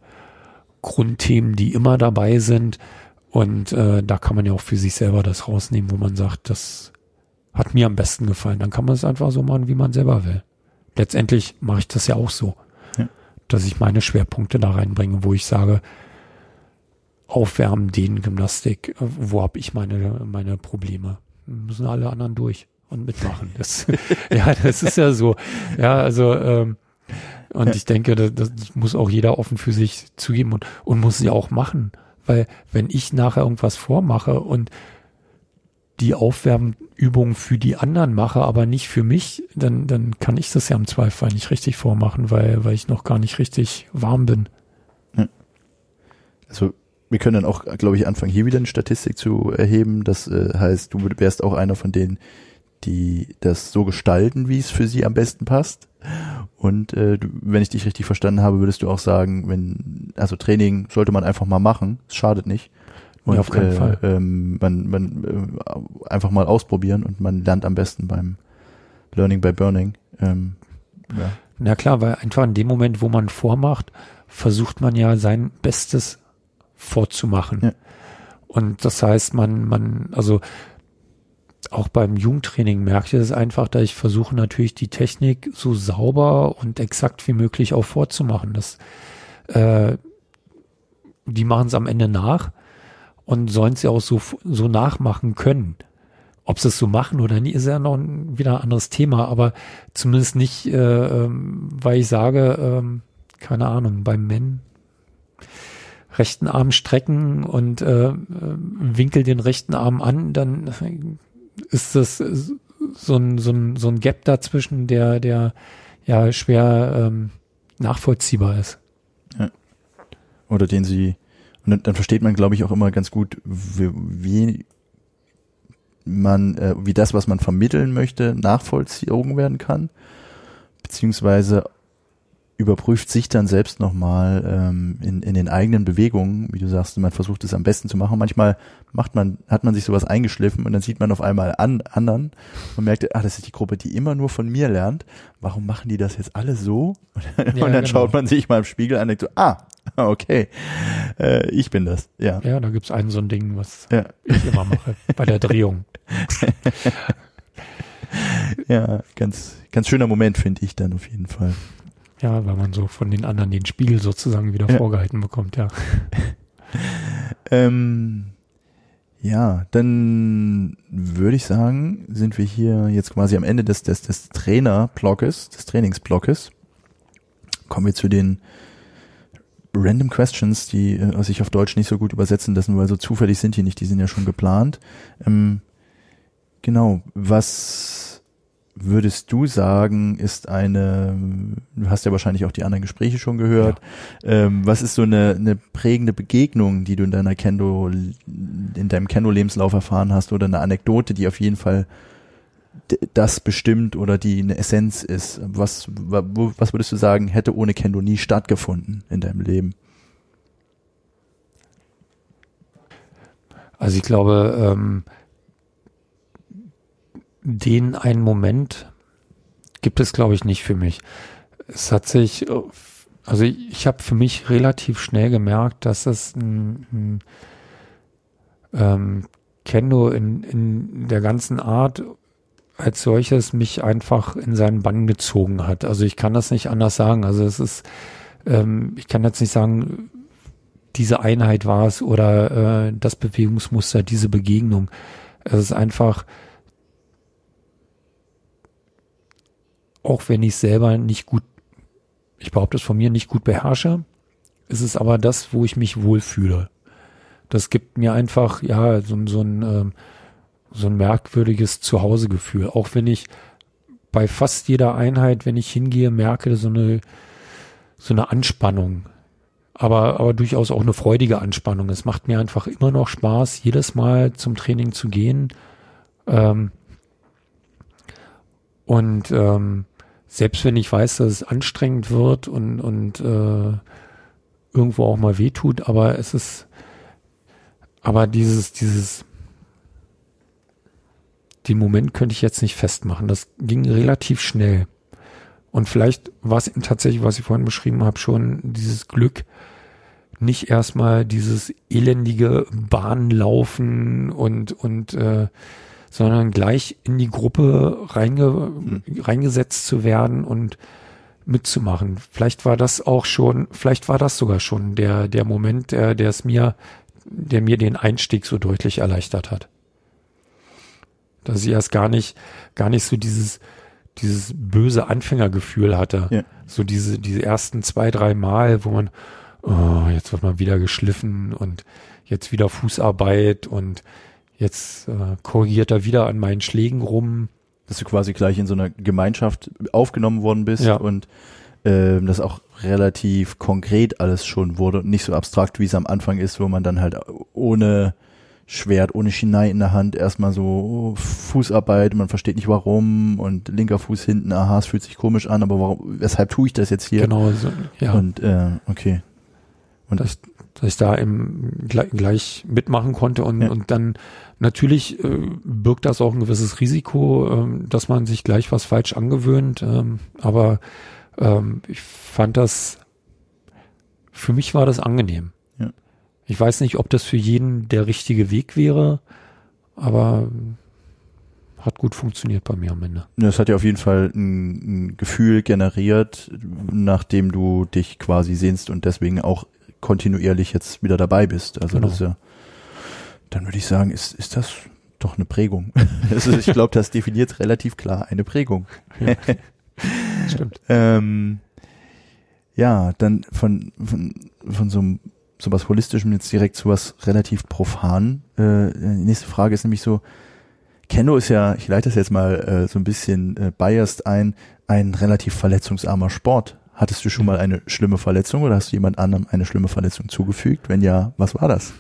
Grundthemen, die immer dabei sind und äh, da kann man ja auch für sich selber das rausnehmen, wo man sagt, das hat mir am besten gefallen. Dann kann man es einfach so machen, wie man selber will. Letztendlich mache ich das ja auch so, ja. dass ich meine Schwerpunkte da reinbringe, wo ich sage, Aufwärmen, Dehnen, Gymnastik, wo habe ich meine, meine Probleme? Müssen alle anderen durch und mitmachen. Das, ja, das ist ja so. Ja, also ähm, und ich denke, das, das muss auch jeder offen für sich zugeben und, und muss sie auch machen. Weil wenn ich nachher irgendwas vormache und die Aufwärmübung für die anderen mache, aber nicht für mich, dann, dann kann ich das ja im Zweifel nicht richtig vormachen, weil, weil ich noch gar nicht richtig warm bin. Also wir können dann auch, glaube ich, anfangen, hier wieder eine Statistik zu erheben. Das äh, heißt, du wärst auch einer von denen, die das so gestalten, wie es für sie am besten passt. Und äh, du, wenn ich dich richtig verstanden habe, würdest du auch sagen, wenn, also Training sollte man einfach mal machen, es schadet nicht. Und, ja, auf keinen äh, Fall. Ähm, man, man äh, einfach mal ausprobieren und man lernt am besten beim Learning by Burning. Ähm, ja. Na klar, weil einfach in dem Moment, wo man vormacht, versucht man ja sein Bestes vorzumachen. Ja. Und das heißt, man, man, also auch beim Jugendtraining merke ich es einfach, dass ich versuche natürlich die Technik so sauber und exakt wie möglich auch vorzumachen. Das, äh, die machen es am Ende nach und sollen es ja auch so, so nachmachen können. ob sie es so machen oder nie, ist ja noch ein, wieder ein anderes Thema, aber zumindest nicht, äh, ähm, weil ich sage, ähm, keine Ahnung, beim Men rechten Arm strecken und äh, äh, winkel den rechten Arm an, dann ist das so ein, so ein, so ein Gap dazwischen, der, der ja schwer ähm, nachvollziehbar ist. Oder den sie, und dann, dann versteht man, glaube ich, auch immer ganz gut, wie, wie man, äh, wie das, was man vermitteln möchte, nachvollzogen werden kann. Beziehungsweise überprüft sich dann selbst nochmal ähm, in, in den eigenen Bewegungen, wie du sagst, man versucht es am besten zu machen. Manchmal macht man, hat man sich sowas eingeschliffen und dann sieht man auf einmal an anderen und merkt, ah, das ist die Gruppe, die immer nur von mir lernt. Warum machen die das jetzt alle so? Und, Ja, dann genau. schaut man sich mal im Spiegel an und denkt so, ah, okay, äh, ich bin das. Ja. Ja, da gibt's ein so ein Ding, was Ja. ich immer mache bei der Drehung. Ja, ganz, ganz schöner Moment, finde ich dann auf jeden Fall. Ja, weil man so von den anderen den Spiegel sozusagen wieder Ja. vorgehalten bekommt, ja. Ähm, ja, dann würde ich sagen, sind wir hier jetzt quasi am Ende des, des, des Trainerblockes, des Trainingsblockes. Kommen wir zu den Random Questions, die äh, sich auf Deutsch nicht so gut übersetzen lassen, weil so zufällig sind die nicht, die sind ja schon geplant. Ähm, genau, was würdest du sagen, ist eine, du hast ja wahrscheinlich auch die anderen Gespräche schon gehört, ähm, was ist so eine, eine prägende Begegnung, die du in deiner Kendo, in deinem Kendo-Lebenslauf erfahren hast oder eine Anekdote, die auf jeden Fall das bestimmt oder die eine Essenz ist? Was, was würdest du sagen, hätte ohne Kendo nie stattgefunden in deinem Leben? Also ich glaube, ähm, den einen Moment gibt es, glaube ich, nicht für mich. Es hat sich, also ich, ich habe für mich relativ schnell gemerkt, dass es ein, ein ähm, Kendo in, in der ganzen Art als solches mich einfach in seinen Bann gezogen hat. Also ich kann das nicht anders sagen. Also es ist, ähm, ich kann jetzt nicht sagen, diese Einheit war es oder äh, das Bewegungsmuster, diese Begegnung. Es ist einfach, auch wenn ich selber nicht gut, ich behaupte es von mir, nicht gut beherrsche, ist es aber das, wo ich mich wohlfühle. Das gibt mir einfach, ja, so, so ein, ähm, so ein merkwürdiges Zuhausegefühl. Auch wenn ich bei fast jeder Einheit, wenn ich hingehe, merke so eine, so eine Anspannung. Aber, aber durchaus auch eine freudige Anspannung. Es macht mir einfach immer noch Spaß, jedes Mal zum Training zu gehen. Ähm, und ähm, selbst wenn ich weiß, dass es anstrengend wird und, und äh, irgendwo auch mal wehtut, aber es ist, aber dieses, dieses, den Moment könnte ich jetzt nicht festmachen. Das ging relativ schnell. Und vielleicht war es tatsächlich, was ich vorhin beschrieben habe, schon dieses Glück, nicht erstmal dieses elendige Bahnlaufen und, und äh, sondern gleich in die Gruppe reinge, reingesetzt zu werden und mitzumachen. Vielleicht war das auch schon, vielleicht war das sogar schon der, der Moment, der, der es mir, der mir den Einstieg so deutlich erleichtert hat. Dass ich erst gar nicht, gar nicht so dieses, dieses böse Anfängergefühl hatte. Ja. So diese, diese ersten zwei, drei Mal, wo man, oh, jetzt wird man wieder geschliffen und jetzt wieder Fußarbeit und jetzt äh, korrigiert er wieder an meinen Schlägen rum. Dass du quasi gleich in so einer Gemeinschaft aufgenommen worden bist Ja. und ähm, das auch relativ konkret alles schon wurde und nicht so abstrakt, wie es am Anfang ist, wo man dann halt ohne Schwert, ohne Shinai in der Hand erstmal so Fußarbeit, man versteht nicht warum und linker Fuß hinten, aha, es fühlt sich komisch an, aber warum, weshalb tue ich das jetzt hier? Genau, so, ja. Und äh, okay. Und dass, dass ich da im, gleich, gleich mitmachen konnte und, Ja. und dann natürlich äh, birgt das auch ein gewisses Risiko, ähm, dass man sich gleich was falsch angewöhnt. Ähm, aber ähm, ich fand das, für mich war das angenehm. Ja. Ich weiß nicht, ob das für jeden der richtige Weg wäre, aber hat gut funktioniert bei mir am Ende. Das hat ja auf jeden Fall ein, ein Gefühl generiert, nachdem du dich quasi sehnst und deswegen auch kontinuierlich jetzt wieder dabei bist. Also Genau. das ist ja, dann würde ich sagen, ist, ist das doch eine Prägung. Also ich glaube, das definiert relativ klar eine Prägung. Stimmt. Ähm, ja, dann von, von, von so einem sowas Holistischem jetzt direkt zu was relativ profan. Äh, die nächste Frage ist nämlich so, Kendo ist ja, ich leite das jetzt mal äh, so ein bisschen äh, biased ein, ein relativ verletzungsarmer Sport. Hattest du schon mal eine schlimme Verletzung oder hast du jemand anderem eine schlimme Verletzung zugefügt? Wenn ja, was war das?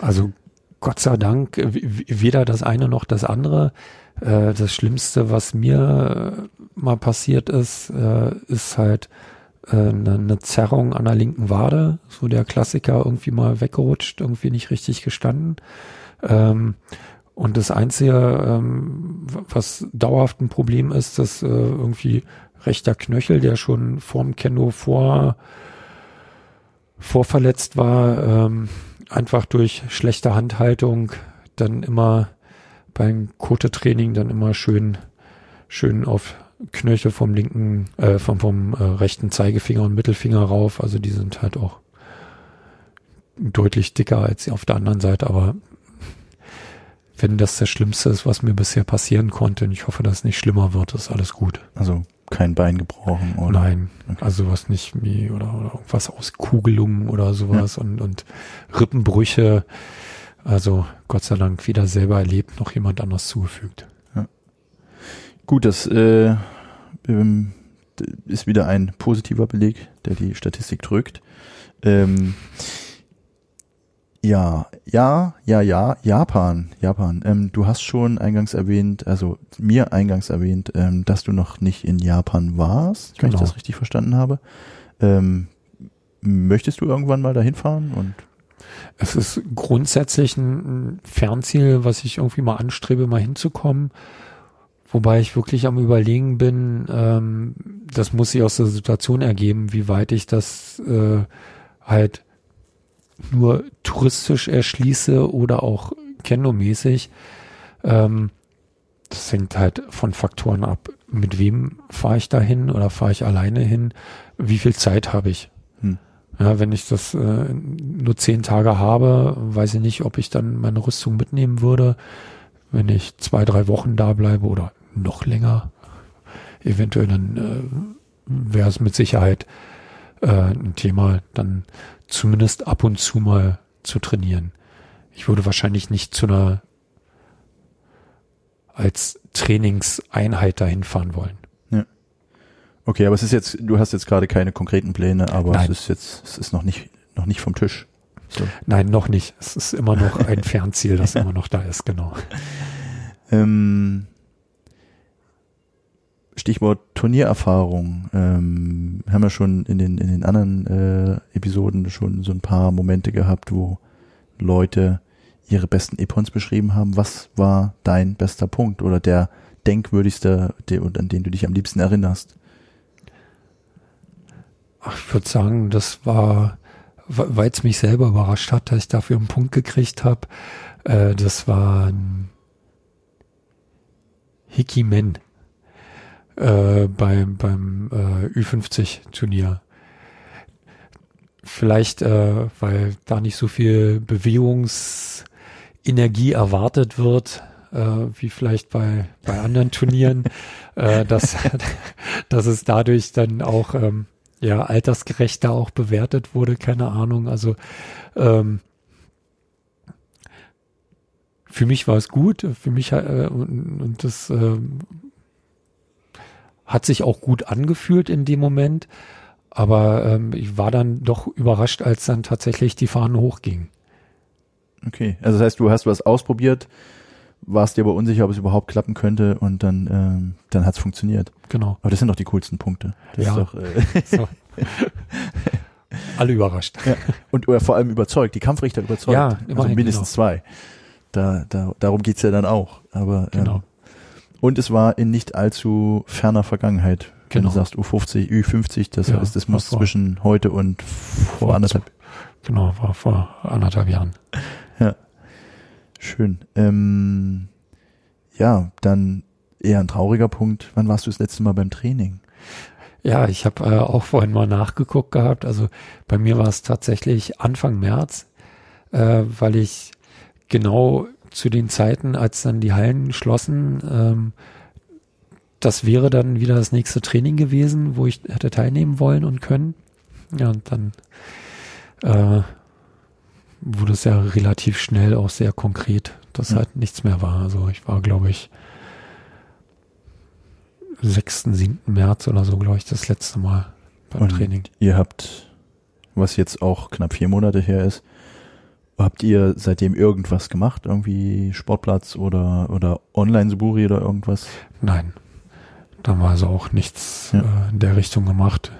Also Gott sei Dank w- weder das eine noch das andere. Äh, das Schlimmste, was mir äh, mal passiert ist, äh, ist halt äh, eine, eine Zerrung an der linken Wade. So der Klassiker irgendwie mal weggerutscht, irgendwie nicht richtig gestanden. Ähm, und das Einzige, ähm, was dauerhaft ein Problem ist, dass äh, irgendwie rechter Knöchel, der schon vorm Kendo vor, vorverletzt war, ähm, einfach durch schlechte Handhaltung dann immer beim Kote-Training dann immer schön, schön auf Knöchel vom linken, äh, vom, vom äh, rechten Zeigefinger und Mittelfinger rauf. Also die sind halt auch deutlich dicker als auf der anderen Seite, aber wenn das das Schlimmste ist, was mir bisher passieren konnte, und ich hoffe, dass es nicht schlimmer wird, ist alles gut. Also kein Bein gebrochen oder? Nein, Okay. also was nicht wie oder, oder irgendwas aus Kugelungen oder sowas und, und Rippenbrüche. Also Gott sei Dank weder selber erlebt noch jemand anders zugefügt. Gut, das äh, ähm, ist wieder ein positiver Beleg, der die Statistik drückt. Ähm, ja, ja, ja, ja, Japan, Japan. Ähm, du hast schon eingangs erwähnt, also mir eingangs erwähnt, ähm, dass du noch nicht in Japan warst, wenn ich Genau. das richtig verstanden habe. Ähm, möchtest du irgendwann mal dahin fahren? Und Es ist grundsätzlich ein, ein Fernziel, was ich irgendwie mal anstrebe, mal hinzukommen. Wobei ich wirklich am Überlegen bin, ähm, das muss sich aus der Situation ergeben, wie weit ich das äh, halt nur touristisch erschließe oder auch kennomäßig. Ähm, das hängt halt von Faktoren ab. Mit wem fahre ich da hin oder fahre ich alleine hin? Wie viel Zeit habe ich? Hm. Ja, wenn ich das äh, nur zehn Tage habe, weiß ich nicht, ob ich dann meine Rüstung mitnehmen würde. Wenn ich zwei, drei Wochen da bleibe oder noch länger, eventuell dann äh, wäre es mit Sicherheit äh, ein Thema, dann zumindest ab und zu mal zu trainieren. Ich würde wahrscheinlich nicht zu einer als Trainingseinheit dahin fahren wollen. okay, aber es ist jetzt, du hast jetzt gerade keine konkreten Pläne, aber Nein. es ist jetzt, es ist noch nicht, noch nicht vom Tisch. So. Nein, noch nicht. Es ist immer noch ein Fernziel, das immer noch da ist, genau. Ähm, Stichwort Turniererfahrung. Ähm, haben wir schon in den, in den anderen äh, Episoden schon so ein paar Momente gehabt, wo Leute ihre besten Epons beschrieben haben. Was war dein bester Punkt oder der denkwürdigste, der, an den du dich am liebsten erinnerst? Ach, ich würde sagen, das war, weil es mich selber überrascht hat, dass ich dafür einen Punkt gekriegt habe. Äh, das war ein Hickey-Men äh, beim, beim äh, Ü50-Turnier. Vielleicht, äh, weil da nicht so viel Bewegungsenergie erwartet wird, äh, wie vielleicht bei, bei anderen Turnieren, äh, dass, dass es dadurch dann auch ähm, ja, altersgerechter auch bewertet wurde, keine Ahnung. Also ähm, für mich war es gut, für mich äh, und, und das ähm, hat sich auch gut angefühlt in dem Moment, aber ähm, ich war dann doch überrascht, als dann tatsächlich die Fahnen hochgingen. Okay, also das heißt, du hast was ausprobiert, warst dir aber unsicher, ob es überhaupt klappen könnte und dann, ähm, dann hat es funktioniert. Genau. Aber das sind doch die coolsten Punkte. Das Ja. ist doch, äh, So. Alle überrascht. Ja. Und oder vor allem überzeugt, die Kampfrichter überzeugt. Ja, also immerhin, mindestens zwei. Da, da, darum geht's ja dann auch. Aber Genau. ähm, und es war in nicht allzu ferner Vergangenheit. Wenn Genau. du sagst U50, Ü50, das Ja, heißt, es muss zwischen heute und vor Vor- anderthalb. Genau, war vor anderthalb Jahren. Schön. Ähm, ja, dann eher ein trauriger Punkt. Wann warst du das letzte Mal beim Training? Ja, ich habe äh, auch vorhin mal nachgeguckt gehabt. Also bei mir war es tatsächlich Anfang März, äh, weil ich genau zu den Zeiten, als dann die Hallen schlossen, ähm, das wäre dann wieder das nächste Training gewesen, wo ich hätte teilnehmen wollen und können. Ja, und dann äh, wurde es ja relativ schnell auch sehr konkret, dass Ja. halt nichts mehr war. Also ich war, glaube ich, 6., 7. März oder so, glaube ich, das letzte Mal beim Und Training. Ihr habt, was jetzt auch knapp vier Monate her ist, habt ihr seitdem irgendwas gemacht? Irgendwie Sportplatz oder, oder Online-Suburi oder irgendwas? Nein, da wir also auch nichts Ja. äh, in der Richtung gemacht.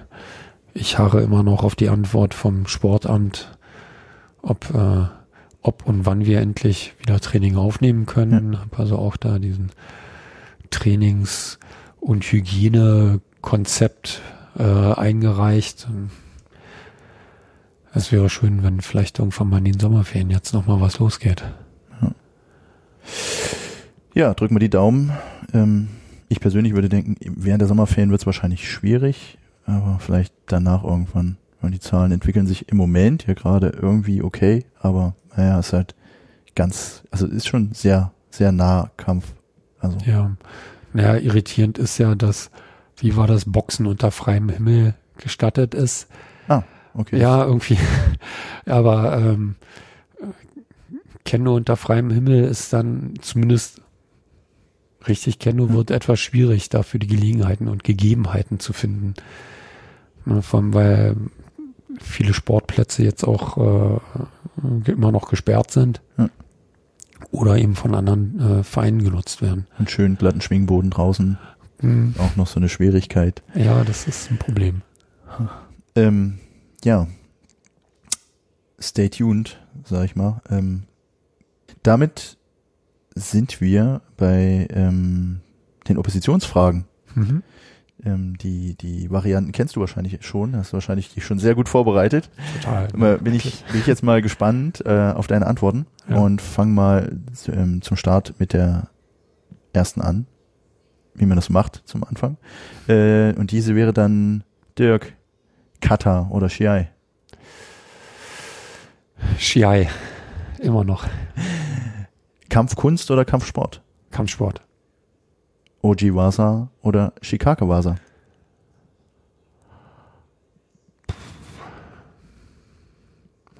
Ich harre immer noch auf die Antwort vom Sportamt, ob, äh, ob und wann wir endlich wieder Training aufnehmen können. Hab also auch da diesen Trainings- und Hygienekonzept äh, eingereicht. Es wäre schön, wenn vielleicht irgendwann mal in den Sommerferien jetzt nochmal was losgeht. Ja, drück mal die Daumen. Ähm, ich persönlich würde denken, während der Sommerferien wird es wahrscheinlich schwierig, aber vielleicht danach irgendwann. Weil die Zahlen entwickeln sich im Moment ja gerade irgendwie okay, aber naja, ist halt ganz, also ist schon sehr, sehr nah Kampf. Also Ja, naja, irritierend ist ja, dass, wie war das, Boxen unter freiem Himmel gestattet ist. Okay. Ja, irgendwie. Aber ähm, Kendo unter freiem Himmel ist dann zumindest richtig Kendo Ja. wird etwas schwierig, dafür die Gelegenheiten und Gegebenheiten zu finden. Ne, vor allem, weil viele Sportplätze jetzt auch äh, immer noch gesperrt sind. Ja. Oder eben von anderen äh, Vereinen genutzt werden. Und schön glatten Schwingboden draußen. Hm. Auch noch so eine Schwierigkeit. Ja, das ist ein Problem. Ähm, ja. Stay tuned, sag ich mal. Ähm, damit sind wir bei ähm, den Oppositionsfragen. Mhm. Ähm, die, die Varianten kennst du wahrscheinlich schon, hast du wahrscheinlich dich schon sehr gut vorbereitet. Total. Bin ich, bin ich jetzt mal gespannt äh, auf deine Antworten Ja. und fang mal zu, ähm, zum Start mit der ersten an, wie man das macht zum Anfang. Äh, und diese wäre dann Dirk, Kata oder Shiai. Shiai. Immer noch. Kampfkunst oder Kampfsport? Kampfsport. Ojiwasa oder Shikakewasa?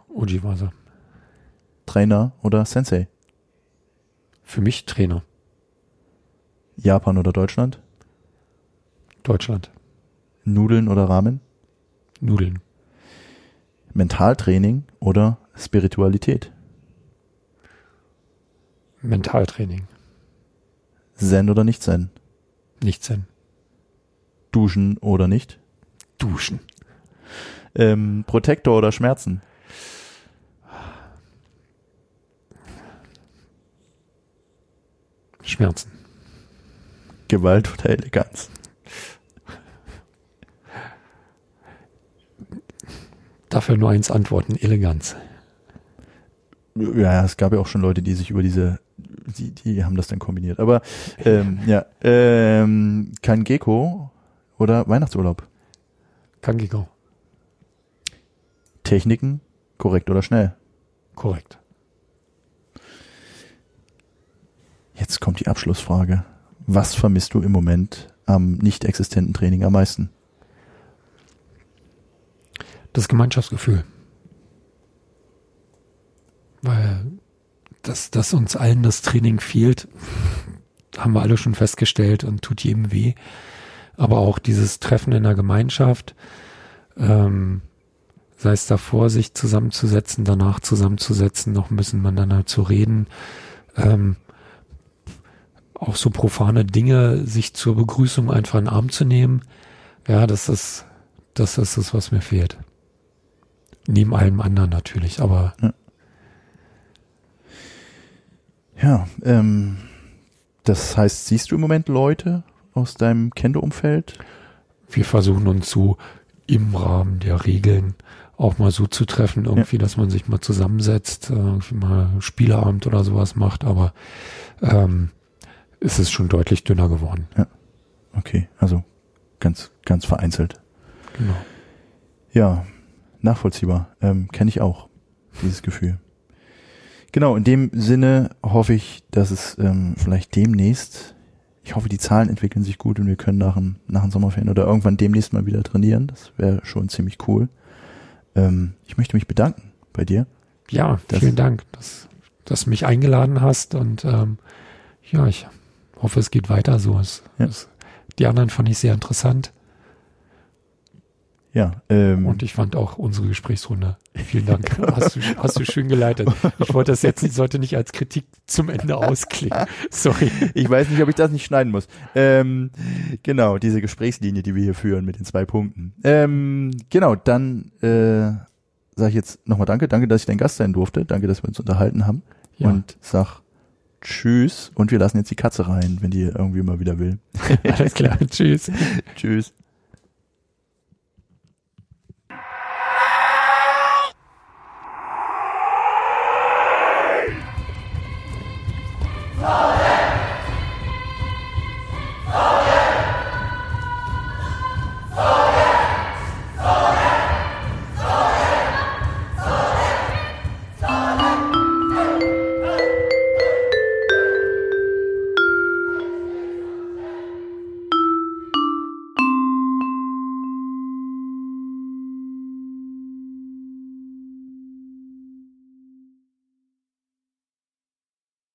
Ujiwasa. Trainer oder Sensei? Für mich Trainer. Japan oder Deutschland? Deutschland. Nudeln oder Ramen? Nudeln. Mentaltraining oder Spiritualität? Mentaltraining. Zen oder nicht Zen? Nicht Zen. Duschen oder nicht? Duschen. Ähm, Protektor oder Schmerzen? Schmerzen. Gewalt oder Eleganz? Dafür nur eins antworten. Eleganz. Ja, es gab ja auch schon Leute, die sich über diese, die, die haben das dann kombiniert. Aber ähm, ja, ähm, kein Gecko oder Weihnachtsurlaub? Kangiko. Techniken, korrekt oder schnell? Korrekt. Jetzt kommt die Abschlussfrage. Was vermisst du im Moment am nicht existenten Training am meisten? Das Gemeinschaftsgefühl. Weil dass, dass uns allen das Training fehlt, haben wir alle schon festgestellt und tut jedem weh. Aber auch dieses Treffen in der Gemeinschaft, ähm, sei es davor, sich zusammenzusetzen, danach zusammenzusetzen, noch ein bisschen miteinander zu reden, ähm, auch so profane Dinge, sich zur Begrüßung einfach in den Arm zu nehmen, ja, das ist, das ist es, was mir fehlt. Neben allem anderen natürlich, aber Ja, ähm, das heißt, siehst du im Moment Leute aus deinem Kendo-Umfeld? wir versuchen uns so im Rahmen der Regeln auch mal so zu treffen, irgendwie, dass man sich mal zusammensetzt, äh, irgendwie mal Spieleabend oder sowas macht, aber ähm, es ist schon deutlich dünner geworden. Okay, also ganz, ganz vereinzelt. Genau. Ja, nachvollziehbar. Ähm, Kenne ich auch, dieses Gefühl. Genau, in dem Sinne hoffe ich, dass es ähm, vielleicht demnächst, ich hoffe, die Zahlen entwickeln sich gut und wir können nach dem, nach dem Sommerferien oder irgendwann demnächst mal wieder trainieren. Das wäre schon ziemlich cool. Ähm, ich möchte mich bedanken bei dir. Ja, Das- vielen Dank, dass, dass du mich eingeladen hast und ähm, ja, ich hoffe, es geht weiter so. Es, Ja. es, die anderen fand ich sehr interessant Ja, ähm, und ich fand auch unsere Gesprächsrunde. Vielen Dank. Hast du, hast du schön geleitet. Ich wollte das jetzt nicht, sollte nicht als Kritik zum Ende ausklingen. Sorry. ich weiß nicht, ob ich das nicht schneiden muss. Ähm, genau, diese Gesprächslinie, die wir hier führen mit den zwei Punkten. Ähm, genau, dann äh, sage ich jetzt nochmal Danke. Danke, dass ich dein Gast sein durfte. Danke, dass wir uns unterhalten haben. Ja. Und sag Tschüss. Und wir lassen jetzt die Katze rein, wenn die irgendwie mal wieder will. Alles klar. Tschüss. Tschüss.